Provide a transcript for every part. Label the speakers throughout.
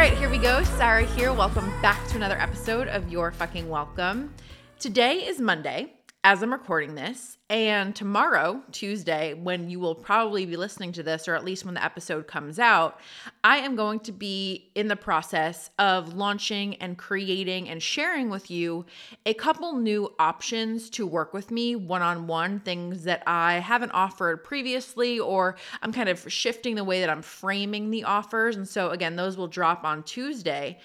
Speaker 1: right, here we go. Sarah here. Welcome back to another episode of Your Fucking Welcome. Today is Monday as I'm recording this, and tomorrow, Tuesday, when you will probably be listening to this, or at least when the episode comes out, I am going to be in the process of launching and creating and sharing with you a couple new options to work with me one on one, things that I haven't offered previously, or I'm kind of shifting the way that I'm framing the offers. And so, again, those will drop on Tuesday.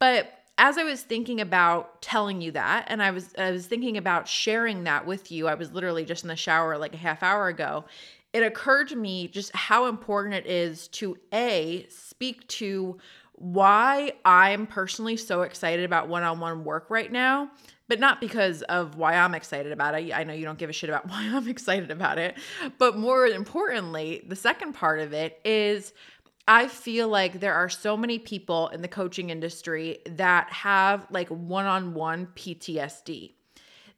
Speaker 1: But as I was thinking about telling you that, and I was I was thinking about sharing that with you, I was literally just in the shower like a half hour ago. It occurred to me just how important it is to a speak to why I'm personally so excited about one-on-one work right now, but not because of why I'm excited about it. I know you don't give a shit about why I'm excited about it, but more importantly, the second part of it is I feel like there are so many people in the coaching industry that have like one on one PTSD.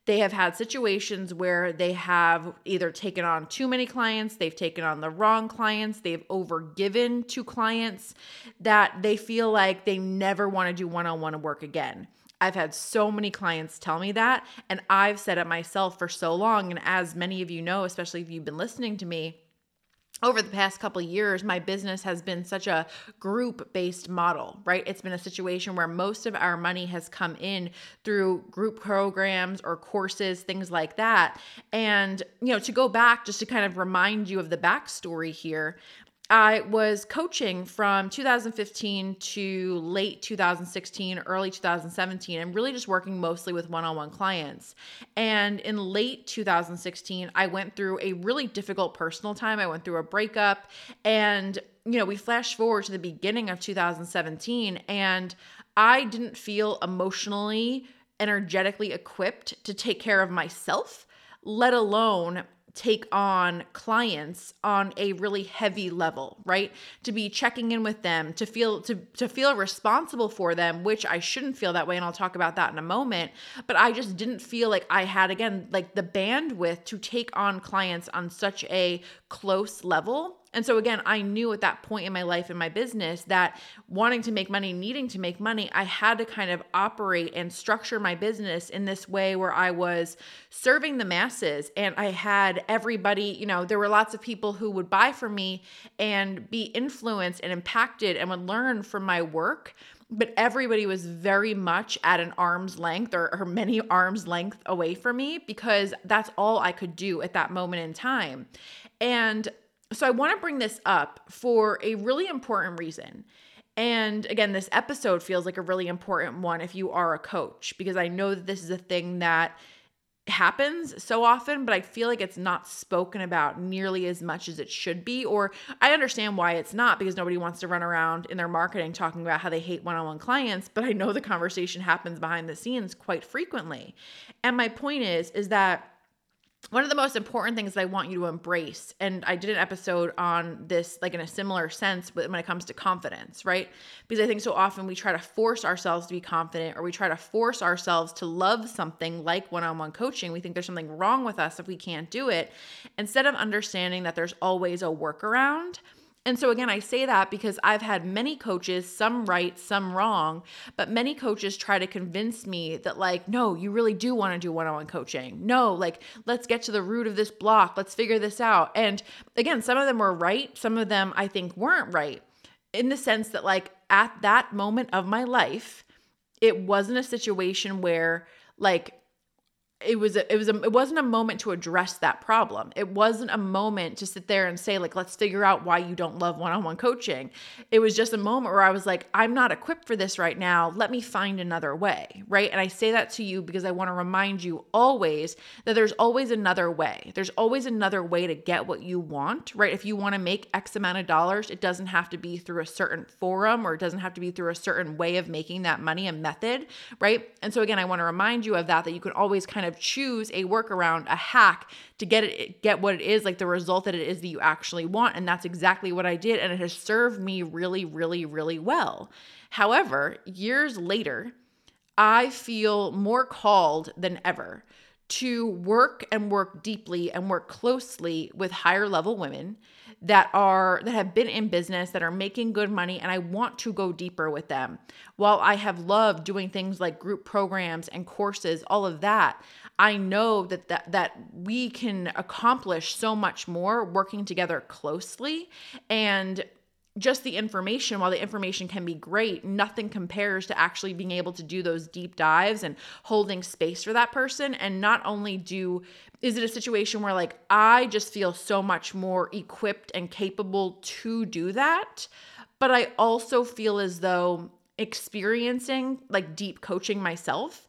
Speaker 1: They have had situations where they have either taken on too many clients, they've taken on the wrong clients, they've overgiven to clients that they feel like they never want to do one on one work again. I've had so many clients tell me that, and I've said it myself for so long. And as many of you know, especially if you've been listening to me, over the past couple years my business has been such a group based model right? It's been a situation where most of our money has come in through group programs or courses things like that. And you know to go back just to kind of remind you of the backstory here I was coaching from 2015 to late 2016, early 2017, and really just working mostly with one on one clients. And in late 2016, I went through a really difficult personal time. I went through a breakup, and you know, we flash forward to the beginning of 2017, and I didn't feel emotionally, energetically equipped to take care of myself, let alone take on clients on a really heavy level right? To be checking in with them to feel to to feel responsible for them which I shouldn't feel that way and I'll talk about that in a moment but I just didn't feel like I had again like the bandwidth to take on clients on such a close level and so, again, I knew at that point in my life in my business that wanting to make money, needing to make money, I had to kind of operate and structure my business in this way where I was serving the masses and I had everybody, you know, there were lots of people who would buy from me and be influenced and impacted and would learn from my work but everybody was very much at an arm's length or, or, many arms length away from me because that's all I could do at that moment in time. And so I want to bring this up for a really important reason. And again, this episode feels like a really important one if you are a coach, because I know that this is a thing that happens so often, but I feel like it's not spoken about nearly as much as it should be. Or I understand why it's not because nobody wants to run around in their marketing talking about how they hate one on one clients, but I know the conversation happens behind the scenes quite frequently. And my point is, is that one of the most important things that I want you to embrace, and I did an episode on this, like in a similar sense, when it comes to confidence, right? Because I think so often we try to force ourselves to be confident or we try to force ourselves to love something like one on one coaching. We think there's something wrong with us if we can't do it. Instead of understanding that there's always a workaround and so, again, I say that because I've had many coaches, some right, some wrong, but many coaches try to convince me that, like, no, you really do want to do one on one coaching. No, like, let's get to the root of this block. Let's figure this out. And again, some of them were right. Some of them I think weren't right in the sense that, like, at that moment of my life, it wasn't a situation where, like, it was a, it was a, it wasn't a moment to address that problem. It wasn't a moment to sit there and say like let's figure out why you don't love one-on-one coaching. It was just a moment where I was like I'm not equipped for this right now. Let me find another way, right? And I say that to you because I want to remind you always that there's always another way. There's always another way to get what you want, right? If you want to make x amount of dollars, it doesn't have to be through a certain forum or it doesn't have to be through a certain way of making that money a method, right? And so again, I want to remind you of that that you can always kind of of choose a workaround, a hack to get it get what it is, like the result that it is that you actually want. And that's exactly what I did. And it has served me really, really, really well. However, years later, I feel more called than ever to work and work deeply and work closely with higher level women that are that have been in business that are making good money and I want to go deeper with them. While I have loved doing things like group programs and courses, all of that, I know that that, that we can accomplish so much more working together closely and just the information, while the information can be great, nothing compares to actually being able to do those deep dives and holding space for that person. And not only do, is it a situation where like I just feel so much more equipped and capable to do that, but I also feel as though experiencing like deep coaching myself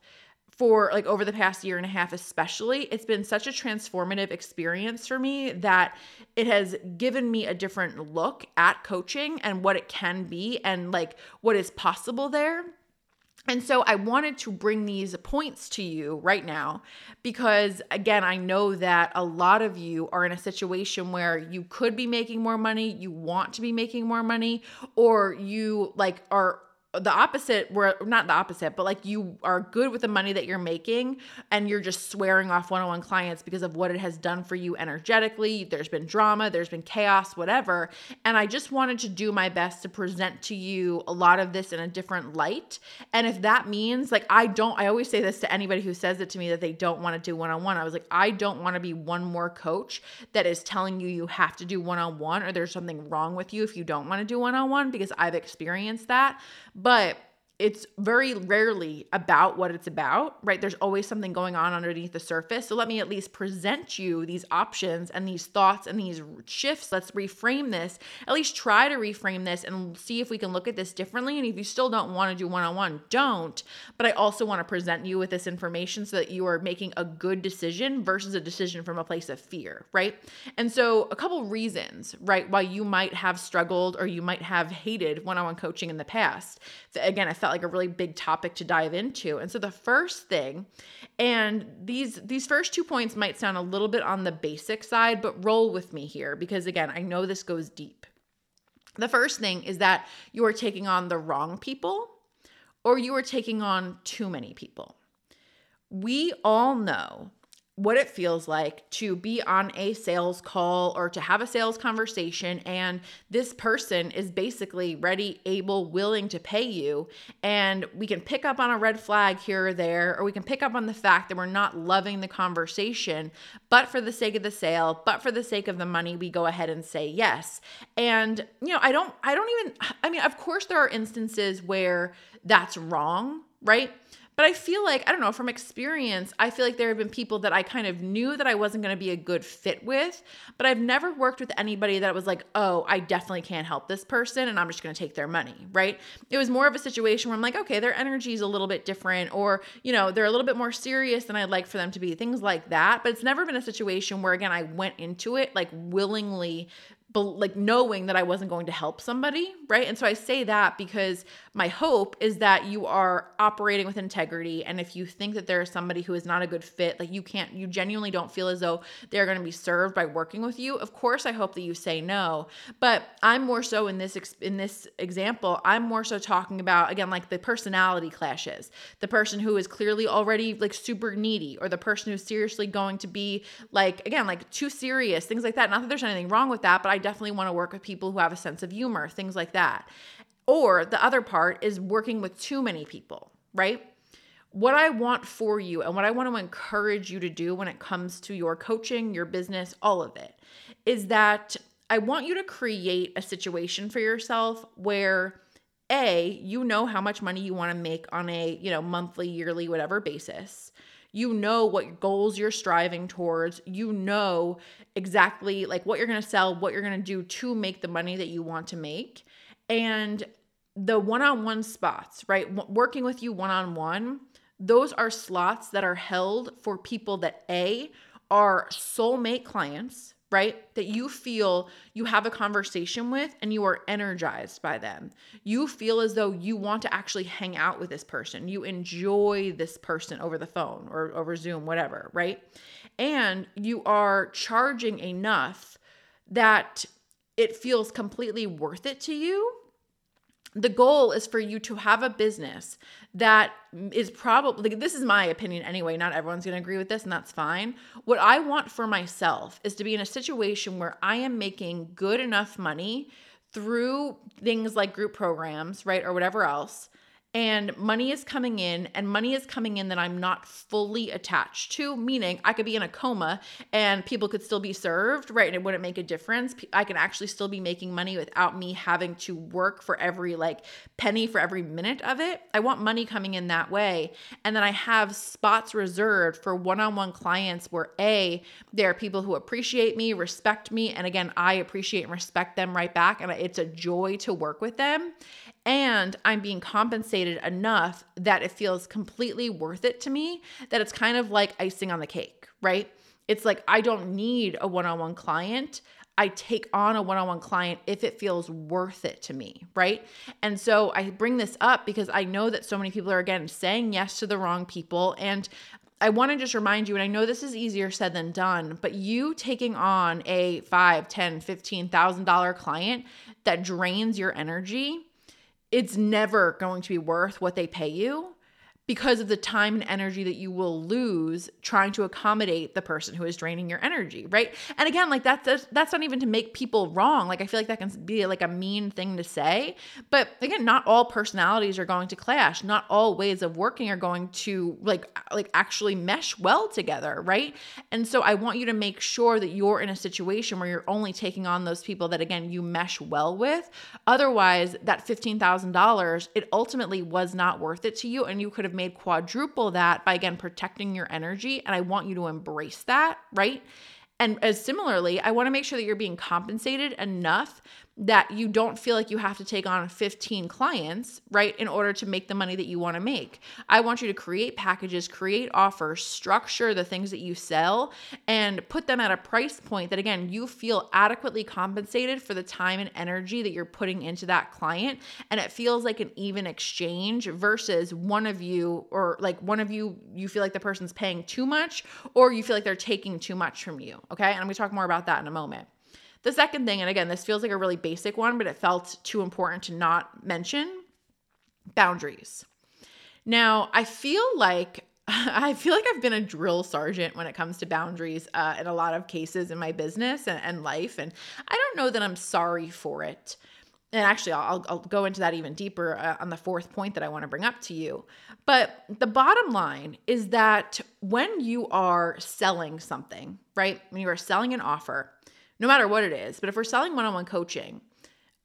Speaker 1: for like over the past year and a half especially it's been such a transformative experience for me that it has given me a different look at coaching and what it can be and like what is possible there. And so I wanted to bring these points to you right now because, again, I know that a lot of you are in a situation where you could be making more money, you want to be making more money, or you like are the opposite where not the opposite but like you are good with the money that you're making and you're just swearing off one-on-one clients because of what it has done for you energetically. There's been drama there's been chaos whatever. And i just wanted to do my best to present to you a lot of this in a different light. And if that means like i don't i always say this to anybody who says it to me that they don't want to do one-on-one. I was like i don't want to be one more coach that is telling you you have to do one-on-one or there's something wrong with you if you don't want to do one-on-one because i've experienced that but it's very rarely about what it's about, right? There's always something going on underneath the surface. So let me at least present you these options and these thoughts and these shifts. Let's reframe this, at least try to reframe this and see if we can look at this differently. And if you still don't want to do one on one, don't. But I also want to present you with this information so that you are making a good decision versus a decision from a place of fear, right? And so, a couple reasons, right, why you might have struggled or you might have hated one on one coaching in the past. Again, I felt like a really big topic to dive into. And so the first thing, and these these first two points might sound a little bit on the basic side, but roll with me here because again, I know this goes deep. The first thing is that you are taking on the wrong people or you are taking on too many people. We all know what it feels like to be on a sales call or to have a sales conversation and this person is basically ready, able, willing to pay you and we can pick up on a red flag here or there or we can pick up on the fact that we're not loving the conversation, but for the sake of the sale, but for the sake of the money, we go ahead and say yes. And you know, I don't I don't even I mean, of course there are instances where that's wrong, right? But I feel like, I don't know, from experience, I feel like there have been people that I kind of knew that I wasn't going to be a good fit with, but I've never worked with anybody that was like, oh, I definitely can't help this person and I'm just going to take their money, right? It was more of a situation where I'm like, okay, their energy is a little bit different, or, you know, they're a little bit more serious than I'd like for them to be, things like that. But it's never been a situation where, again, I went into it like willingly like knowing that I wasn't going to help somebody, right? And so I say that because my hope is that you are operating with integrity and if you think that there is somebody who is not a good fit, like you can't you genuinely don't feel as though they're going to be served by working with you, of course I hope that you say no. But I'm more so in this in this example, I'm more so talking about again like the personality clashes. The person who is clearly already like super needy or the person who's seriously going to be like again like too serious, things like that. Not that there's anything wrong with that, but I definitely want to work with people who have a sense of humor, things like that. Or the other part is working with too many people, right? What I want for you and what I want to encourage you to do when it comes to your coaching, your business, all of it, is that I want you to create a situation for yourself where a you know how much money you want to make on a you know monthly yearly whatever basis you know what goals you're striving towards. You know exactly like what you're going to sell, what you're going to do to make the money that you want to make. And the one-on-one spots, right? Working with you one-on-one, those are slots that are held for people that A are soulmate clients right? That you feel you have a conversation with and you are energized by them. You feel as though you want to actually hang out with this person. You enjoy this person over the phone or over Zoom, whatever, right? And you are charging enough that it feels completely worth it to you the goal is for you to have a business that is probably this is my opinion anyway not everyone's going to agree with this and that's fine. What i want for myself is to be in a situation where i am making good enough money through things like group programs right or whatever else and money is coming in and money is coming in that I'm not fully attached to meaning I could be in a coma and people could still be served right and it wouldn't make a difference. I can actually still be making money without me having to work for every like penny for every minute of it. I want money coming in that way. And then I have spots reserved for one-on-one clients where a there are people who appreciate me respect me and again I appreciate and respect them right back and it's a joy to work with them and I'm being compensated enough that it feels completely worth it to me, that it's kind of like icing on the cake, right? It's like I don't need a one on one client. I take on a one on one client if it feels worth it to me, right? And so I bring this up because I know that so many people are, again, saying yes to the wrong people. And I want to just remind you, and I know this is easier said than done, but you taking on a five, ten, fifteen thousand dollar client that drains your energy it's never going to be worth what they pay you because of the time and energy that you will lose trying to accommodate the person who is draining your energy, right? And again, like that's that's, not even to make people wrong. Like I feel like that can be like a mean thing to say, but again, not all personalities are going to clash. Not all ways of working are going to like like actually mesh well together, right? And so I want you to make sure that you're in a situation where you're only taking on those people that again you mesh well with. Otherwise, that $15,000, it ultimately was not worth it to you and you could have have made quadruple that by again protecting your energy. And I want you to embrace that, right? And as similarly, I want to make sure that you're being compensated enough that you don't feel like you have to take on 15 clients, right, in order to make the money that you want to make. I want you to create packages, create offers, structure the things that you sell, and put them at a price point that, again, you feel adequately compensated for the time and energy that you're putting into that client. And it feels like an even exchange versus one of you, or like one of you, you feel like the person's paying too much, or you feel like they're taking too much from you. Okay. And I'm going to talk more about that in a moment. The second thing, and again, this feels like a really basic one, but it felt too important to not mention boundaries. Now, I feel like I feel like I've been a drill sergeant when it comes to boundaries uh, in a lot of cases in my business and, and, life. And I don't know that I'm sorry for it. And actually, I'll, I'll go into that even deeper uh, on the fourth point that I want to bring up to you. But the bottom line is that when you are selling something, right, when you are selling an offer, no matter what it is. But if we're selling one on one coaching,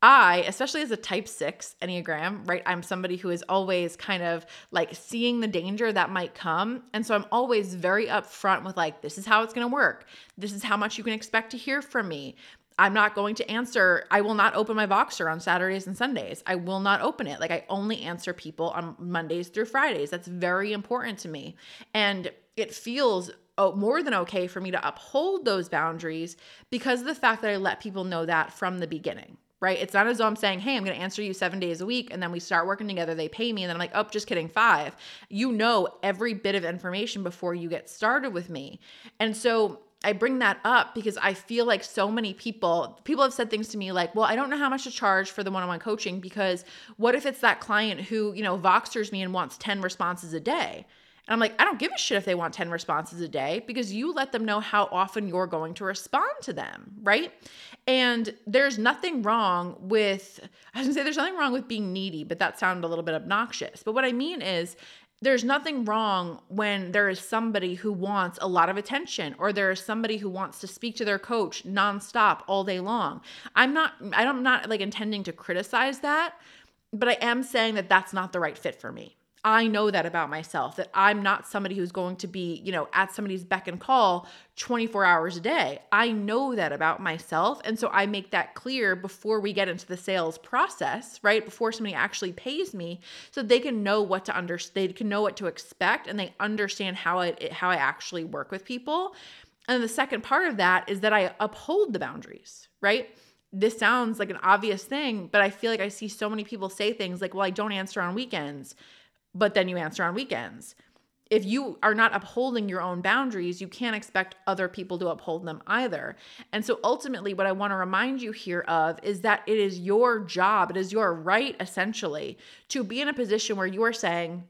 Speaker 1: I, especially as a type six Enneagram, right? I'm somebody who is always kind of like seeing the danger that might come. And so I'm always very upfront with like, this is how it's going to work. This is how much you can expect to hear from me. I'm not going to answer. I will not open my Voxer on Saturdays and Sundays. I will not open it. Like I only answer people on Mondays through Fridays. That's very important to me. And it feels oh, more than okay for me to uphold those boundaries because of the fact that I let people know that from the beginning, right? It's not as though I'm saying, hey, I'm going to answer you seven days a week. And then we start working together, they pay me. And then I'm like, oh, just kidding, five. You know every bit of information before you get started with me. And so I bring that up because I feel like so many people, people have said things to me like, well, I don't know how much to charge for the one on one coaching because what if it's that client who, you know, Voxers me and wants 10 responses a day? And I'm like, I don't give a shit if they want 10 responses a day because you let them know how often you're going to respond to them, right? And there's nothing wrong with, I was gonna say there's nothing wrong with being needy, but that sounded a little bit obnoxious. But what I mean is, there's nothing wrong when there is somebody who wants a lot of attention or there is somebody who wants to speak to their coach nonstop all day long. I'm not, I'm not like intending to criticize that, but I am saying that that's not the right fit for me. I know that about myself that I'm not somebody who's going to be, you know, at somebody's beck and call 24 hours a day. I know that about myself. And so I make that clear before we get into the sales process, right? Before somebody actually pays me so they can know what to understand, they can know what to expect and they understand how it how I actually work with people. And the second part of that is that I uphold the boundaries, right? This sounds like an obvious thing, but I feel like I see so many people say things like, "Well, I don't answer on weekends." But then you answer on weekends. if you are not upholding your own boundaries, you can't expect other people to uphold them either. And so ultimately, what I want to remind you here of is that it is your job, it is your right essentially to be in a position where you are saying,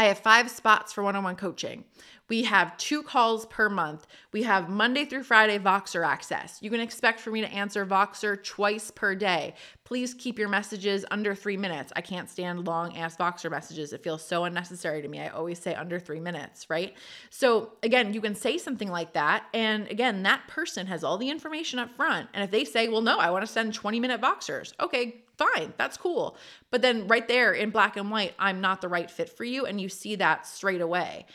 Speaker 1: I have five spots for one on one coaching. We have two calls per month. We have Monday through Friday Voxer access. You can expect for me to answer Voxer twice per day. Please keep your messages under three minutes. I can't stand long ass Voxer messages. It feels so unnecessary to me. I always say under three minutes, right? So, again, you can say something like that. And again, that person has all the information up front. And if they say, well, no, I want to send 20 minute Voxers, okay, fine, that's cool. But then right there in black and white, I'm not the right fit for you. And you see that straight away.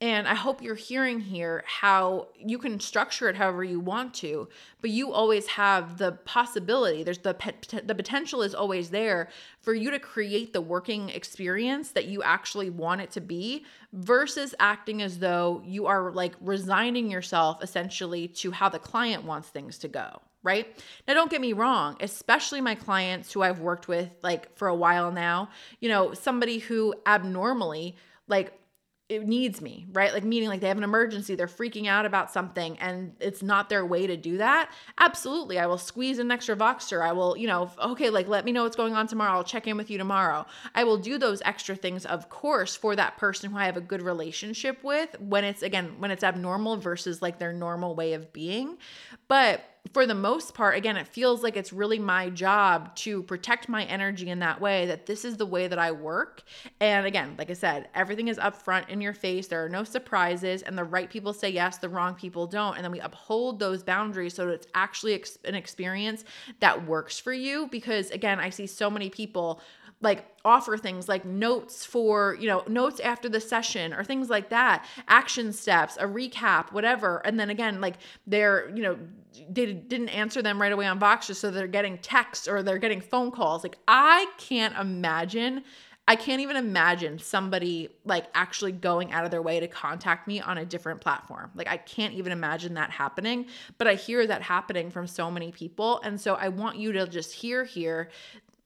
Speaker 1: And I hope you're hearing here how you can structure it however you want to, but you always have the possibility. There's the the potential is always there for you to create the working experience that you actually want it to be versus acting as though you are like resigning yourself essentially to how the client wants things to go right? Now, don't get me wrong, especially my clients who I've worked with like for a while now, you know, somebody who abnormally like it needs me, right? Like meaning like they have an emergency, they're freaking out about something and it's not their way to do that. Absolutely. I will squeeze an extra Voxer. I will, you know, okay, like let me know what's going on tomorrow. I'll check in with you tomorrow. I will do those extra things, of course, for that person who I have a good relationship with when it's again, when it's abnormal versus like their normal way of being. But for the most part, again, it feels like it's really my job to protect my energy in that way, that this is the way that I work. And again, like I said, everything is upfront in your face. There are no surprises, and the right people say yes, the wrong people don't. And then we uphold those boundaries so that it's actually an experience that works for you. Because again, I see so many people like offer things like notes for, you know, notes after the session or things like that, action steps, a recap, whatever. And then again, like they're, you know, they didn't answer them right away on Voxer, so they're getting texts or they're getting phone calls. Like I can't imagine I can't even imagine somebody like actually going out of their way to contact me on a different platform. Like I can't even imagine that happening, but I hear that happening from so many people. And so I want you to just hear here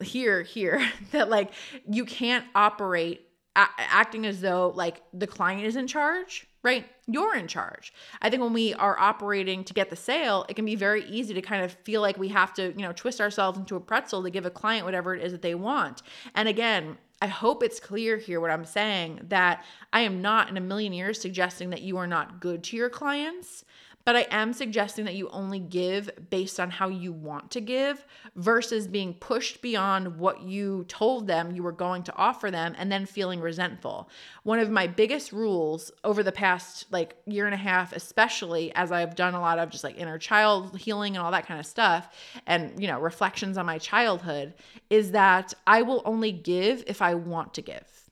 Speaker 1: here here that like you can't operate a- acting as though like the client is in charge right? You're in charge. I think when we are operating to get the sale it can be very easy to kind of feel like we have to you know twist ourselves into a pretzel to give a client whatever it is that they want. And again I hope it's clear here what I'm saying that I am not in a million years suggesting that you are not good to your clients. But I am suggesting that you only give based on how you want to give versus being pushed beyond what you told them you were going to offer them and then feeling resentful. One of my biggest rules over the past like year and a half, especially as I've done a lot of just like inner child healing and all that kind of stuff and, you know, reflections on my childhood is that I will only give if I want to give.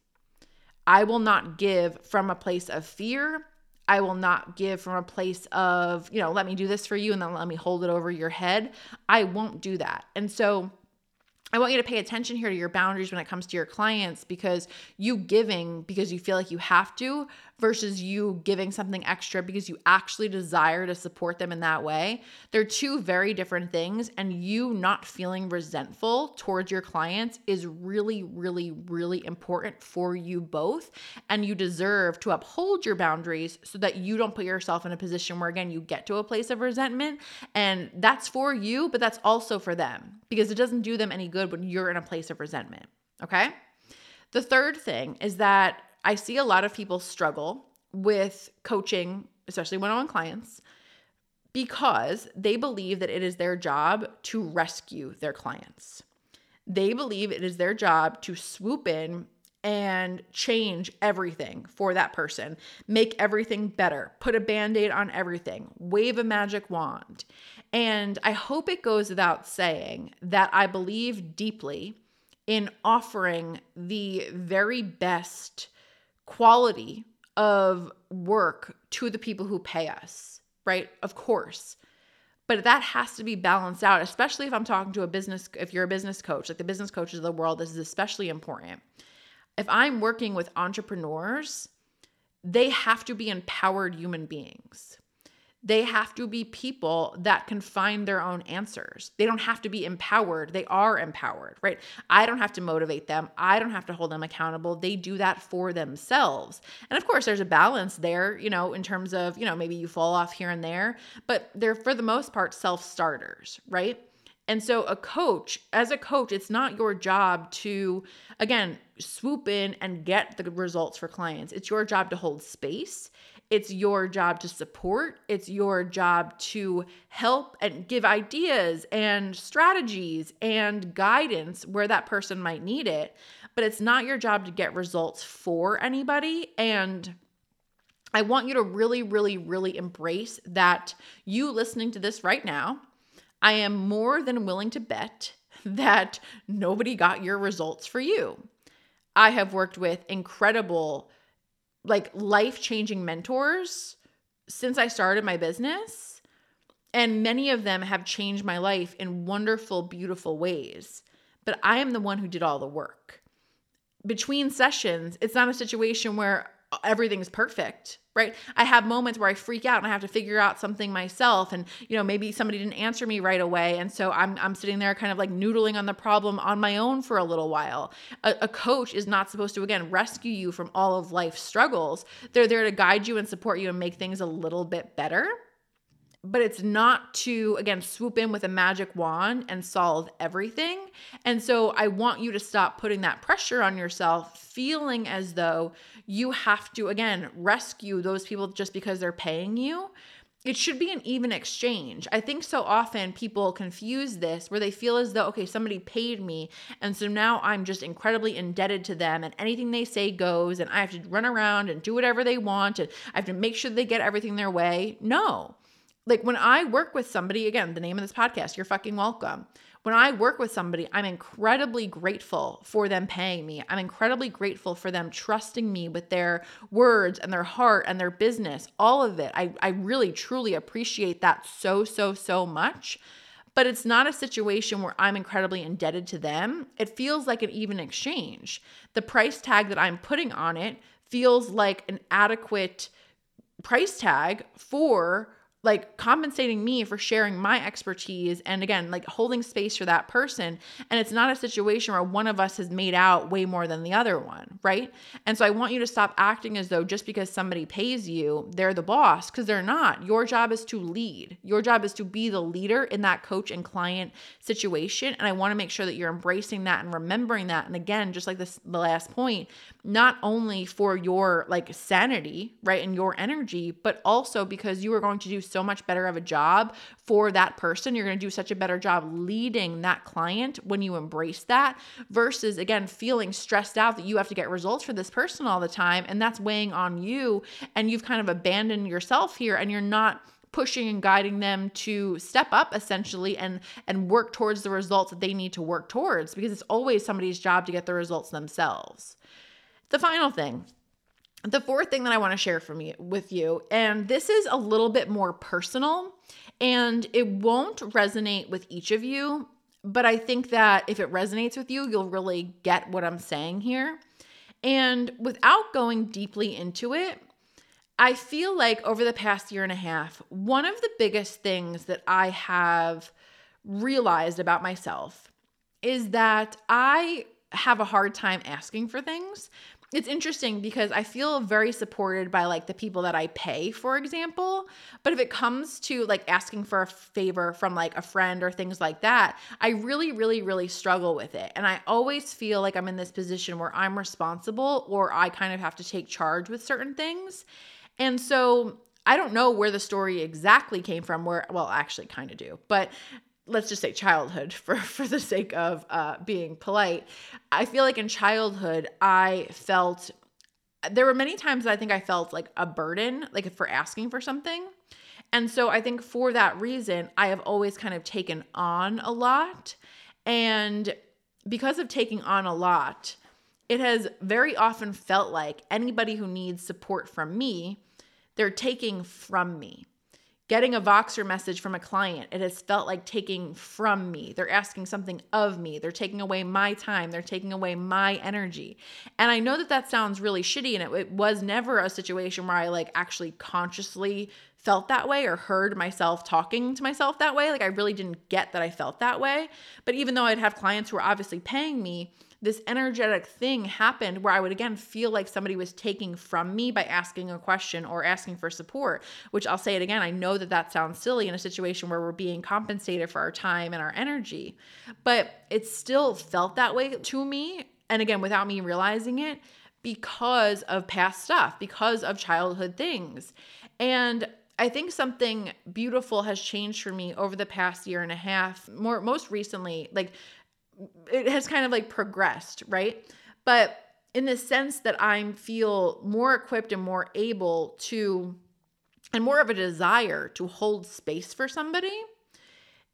Speaker 1: I will not give from a place of fear I will not give from a place of, you know, let me do this for you and then let me hold it over your head. I won't do that. And so I want you to pay attention here to your boundaries when it comes to your clients because you giving because you feel like you have to versus you giving something extra because you actually desire to support them in that way. They're two very different things. And you not feeling resentful towards your clients is really, really, really important for you both. And you deserve to uphold your boundaries so that you don't put yourself in a position where, again, you get to a place of resentment. And that's for you, but that's also for them because it doesn't do them any good when you're in a place of resentment. Okay. The third thing is that I see a lot of people struggle with coaching, especially one on one clients, because they believe that it is their job to rescue their clients. They believe it is their job to swoop in and change everything for that person, make everything better, put a band aid on everything, wave a magic wand. And I hope it goes without saying that I believe deeply in offering the very best quality of work to the people who pay us, right? Of course. But that has to be balanced out, especially if I'm talking to a business, if you're a business coach, like the business coaches of the world, this is especially important. If I'm working with entrepreneurs, they have to be empowered human beings. They have to be people that can find their own answers. They don't have to be empowered. They are empowered, right? I don't have to motivate them. I don't have to hold them accountable. They do that for themselves. And of course, there's a balance there, you know, in terms of, you know, maybe you fall off here and there, but they're for the most part self starters, right? And so, a coach, as a coach, it's not your job to, again, swoop in and get the results for clients. It's your job to hold space. It's your job to support. It's your job to help and give ideas and strategies and guidance where that person might need it. But it's not your job to get results for anybody. And I want you to really, really, really embrace that you listening to this right now. I am more than willing to bet that nobody got your results for you. I have worked with incredible like life changing mentors since I started my business. And many of them have changed my life in wonderful, beautiful ways. But I am the one who did all the work. Between sessions, it's not a situation where everything's perfect right? I have moments where i freak out and i have to figure out something myself and you know maybe somebody didn't answer me right away. And so i'm, I'm sitting there kind of like noodling on the problem on my own for a little while. A, a coach is not supposed to again rescue you from all of life's struggles. They're there to guide you and support you and make things a little bit better but it's not to again swoop in with a magic wand and solve everything. And so I want you to stop putting that pressure on yourself, feeling as though you have to again rescue those people just because they're paying you. It should be an even exchange. I think so often people confuse this where they feel as though, okay, somebody paid me. And so now I'm just incredibly indebted to them and anything they say goes and I have to run around and do whatever they want and I have to make sure they get everything their way. No, like when I work with somebody, again, the name of this podcast, you're fucking welcome. When I work with somebody, I'm incredibly grateful for them paying me. I'm incredibly grateful for them trusting me with their words and their heart and their business, all of it. I, I really, truly appreciate that so, so, so much. But it's not a situation where I'm incredibly indebted to them. It feels like an even exchange. The price tag that I'm putting on it feels like an adequate price tag for like compensating me for sharing my expertise and again like holding space for that person. And it's not a situation where one of us has made out way more than the other one right? And so i want you to stop acting as though just because somebody pays you they're the boss because they're not. Your job is to lead. Your job is to be the leader in that coach and client situation. And i want to make sure that you're embracing that and remembering that. And again just like this the last point not only for your like sanity right and your energy but also because you are going to do so much better of a job for that person. You're going to do such a better job leading that client when you embrace that versus, again, feeling stressed out that you have to get results for this person all the time. And that's weighing on you. And you've kind of abandoned yourself here and you're not pushing and guiding them to step up essentially and and work towards the results that they need to work towards because it's always somebody's job to get the results themselves. The final thing the fourth thing that I want to share from you with you, and this is a little bit more personal and it won't resonate with each of you, but I think that if it resonates with you, you'll really get what I'm saying here. And without going deeply into it, I feel like over the past year and a half, one of the biggest things that I have realized about myself is that I have a hard time asking for things it's interesting because I feel very supported by like the people that I pay, for example. But if it comes to like asking for a favor from like a friend or things like that, I really, really, really struggle with it. And I always feel like I'm in this position where I'm responsible or I kind of have to take charge with certain things. And so I don't know where the story exactly came from, where, well, actually kind of do, but let's just say childhood for for the sake of uh, being polite. I feel like in childhood i felt there were many times i think i felt like a burden like for asking for something. And so i think for that reason i have always kind of taken on a lot. And because of taking on a lot it has very often felt like anybody who needs support from me they're taking from me getting a Voxer message from a client, it has felt like taking from me. They're asking something of me. They're taking away my time. They're taking away my energy. And I know that that sounds really shitty. And it, it was never a situation where I like actually consciously felt that way or heard myself talking to myself that way. Like I really didn't get that I felt that way. But even though I'd have clients who were obviously paying me, this energetic thing happened where I would again feel like somebody was taking from me by asking a question or asking for support, which I'll say it again. I know that that sounds silly in a situation where we're being compensated for our time and our energy, but it still felt that way to me. And again, without me realizing it, because of past stuff, because of childhood things. And I think something beautiful has changed for me over the past year and a half. More most recently, like it has kind of like progressed, right? But in the sense that I feel more equipped and more able to, and more of a desire to hold space for somebody.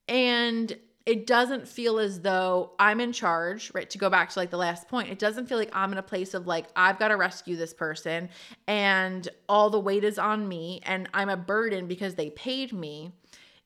Speaker 1: And it doesn't feel as though I'm in charge, right? To go back to like the last point, it doesn't feel like I'm in a place of like, I've got to rescue this person and all the weight is on me and I'm a burden because they paid me.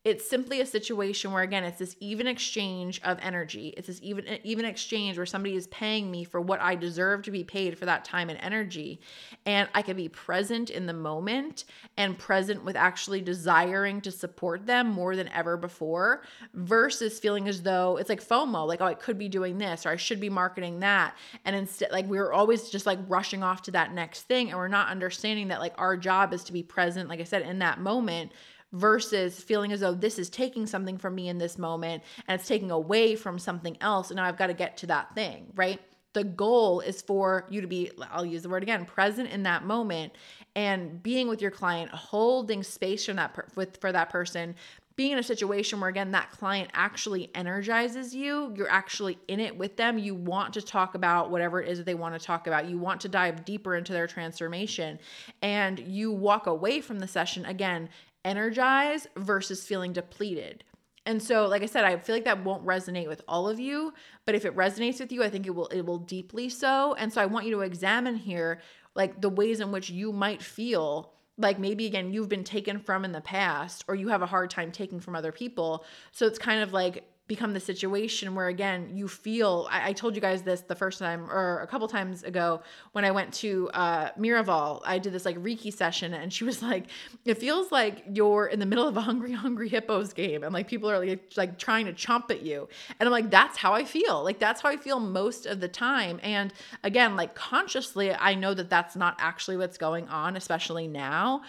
Speaker 1: It's simply a situation where again, it's this even exchange of energy. It's this even even exchange where somebody is paying me for what I deserve to be paid for that time and energy. And I can be present in the moment and present with actually desiring to support them more than ever before versus feeling as though it's like FOMO, like, oh, I could be doing this or I should be marketing that. And instead, like, we're always just like rushing off to that next thing. And we're not understanding that like our job is to be present, like I said, in that moment versus feeling as though this is taking something from me in this moment and it's taking away from something else. And now I've got to get to that thing, right? The goal is for you to be, I'll use the word again, present in that moment and being with your client, holding space for that per- with for that person, being in a situation where again that client actually energizes you you're actually in it with them you want to talk about whatever it is that they want to talk about you want to dive deeper into their transformation and you walk away from the session again energized versus feeling depleted. And so, like I said, I feel like that won't resonate with all of you, but if it resonates with you, I think it will it will deeply so. And so I want you to examine here like the ways in which you might feel like maybe again you've been taken from in the past or you have a hard time taking from other people. So it's kind of like become the situation where again you feel I, I, told you guys this the first time or a couple times ago when i went to uh miraval. I did this like reiki session and she was like it feels like you're in the middle of a hungry hungry hippos game and like people are like like trying to chomp at you. And i'm like that's how i feel. Like that's how i feel most of the time. And again like consciously i know that that's not actually what's going on especially now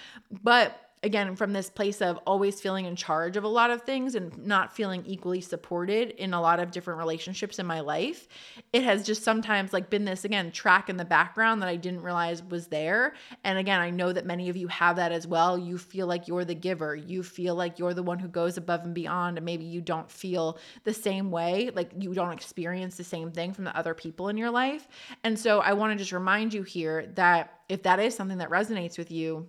Speaker 1: but again from this place of always feeling in charge of a lot of things and not feeling equally supported in a lot of different relationships in my life it has just sometimes like been this again track in the background that I didn't realize was there. And again I know that many of you have that as well. You feel like you're the giver. You feel like you're the one who goes above and beyond and maybe you don't feel the same way. Like you don't experience the same thing from the other people in your life. And so I want to just remind you here that if that is something that resonates with you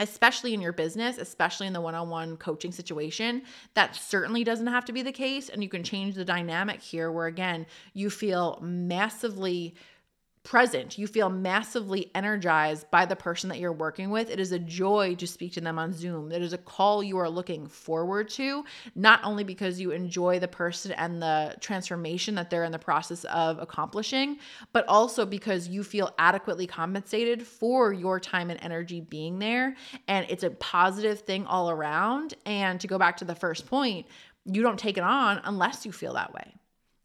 Speaker 1: especially in your business, especially in the one on one coaching situation, that certainly doesn't have to be the case. And you can change the dynamic here where, again, you feel massively present. You feel massively energized by the person that you're working with. It is a joy to speak to them on Zoom. It is a call you are looking forward to, not only because you enjoy the person and the transformation that they're in the process of accomplishing, but also because you feel adequately compensated for your time and energy being there. And it's a positive thing all around. And to go back to the first point, you don't take it on unless you feel that way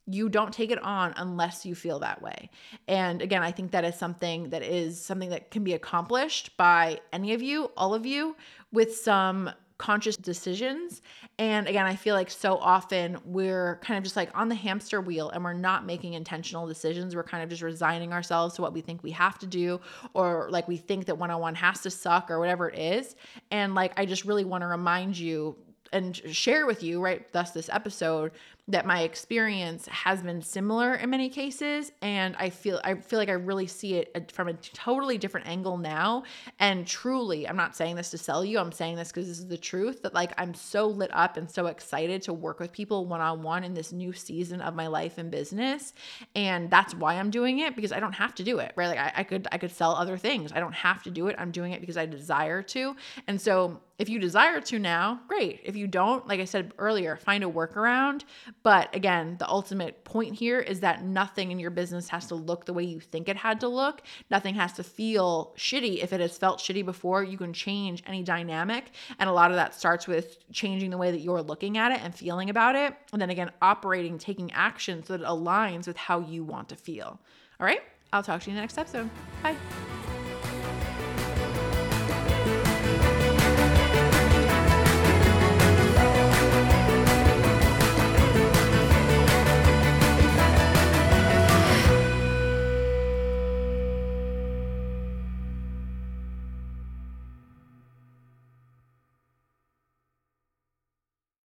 Speaker 1: you don't take it on unless you feel that way. And again, I think that is something that is something that can be accomplished by any of you, all of you, with some conscious decisions. And again, I feel like so often we're kind of just like on the hamster wheel and we're not making intentional decisions. We're kind of just resigning ourselves to what we think we have to do, or like we think that one on one has to suck, or whatever it is. And like, I just really want to remind you and share with you, right? Thus, this episode that my experience has been similar in many cases and I feel I feel like I really see it uh, from a totally different angle now. And truly I'm not saying this to sell you I'm saying this because this is the truth that like I'm so lit up and so excited to work with people one on one in this new season of my life and business and that's why I'm doing it because I don't have to do it right? Like I, I could I could sell other things. I don't have to do it. I'm doing it because I desire to. And so if you desire to now, great. If you don't, like I said earlier, find a workaround. But again, the ultimate point here is that nothing in your business has to look the way you think it had to look. Nothing has to feel shitty. If it has felt shitty before, you can change any dynamic. And a lot of that starts with changing the way that you're looking at it and feeling about it. And then again, operating, taking action so that it aligns with how you want to feel. All right? I'll talk to you in the next episode. Bye.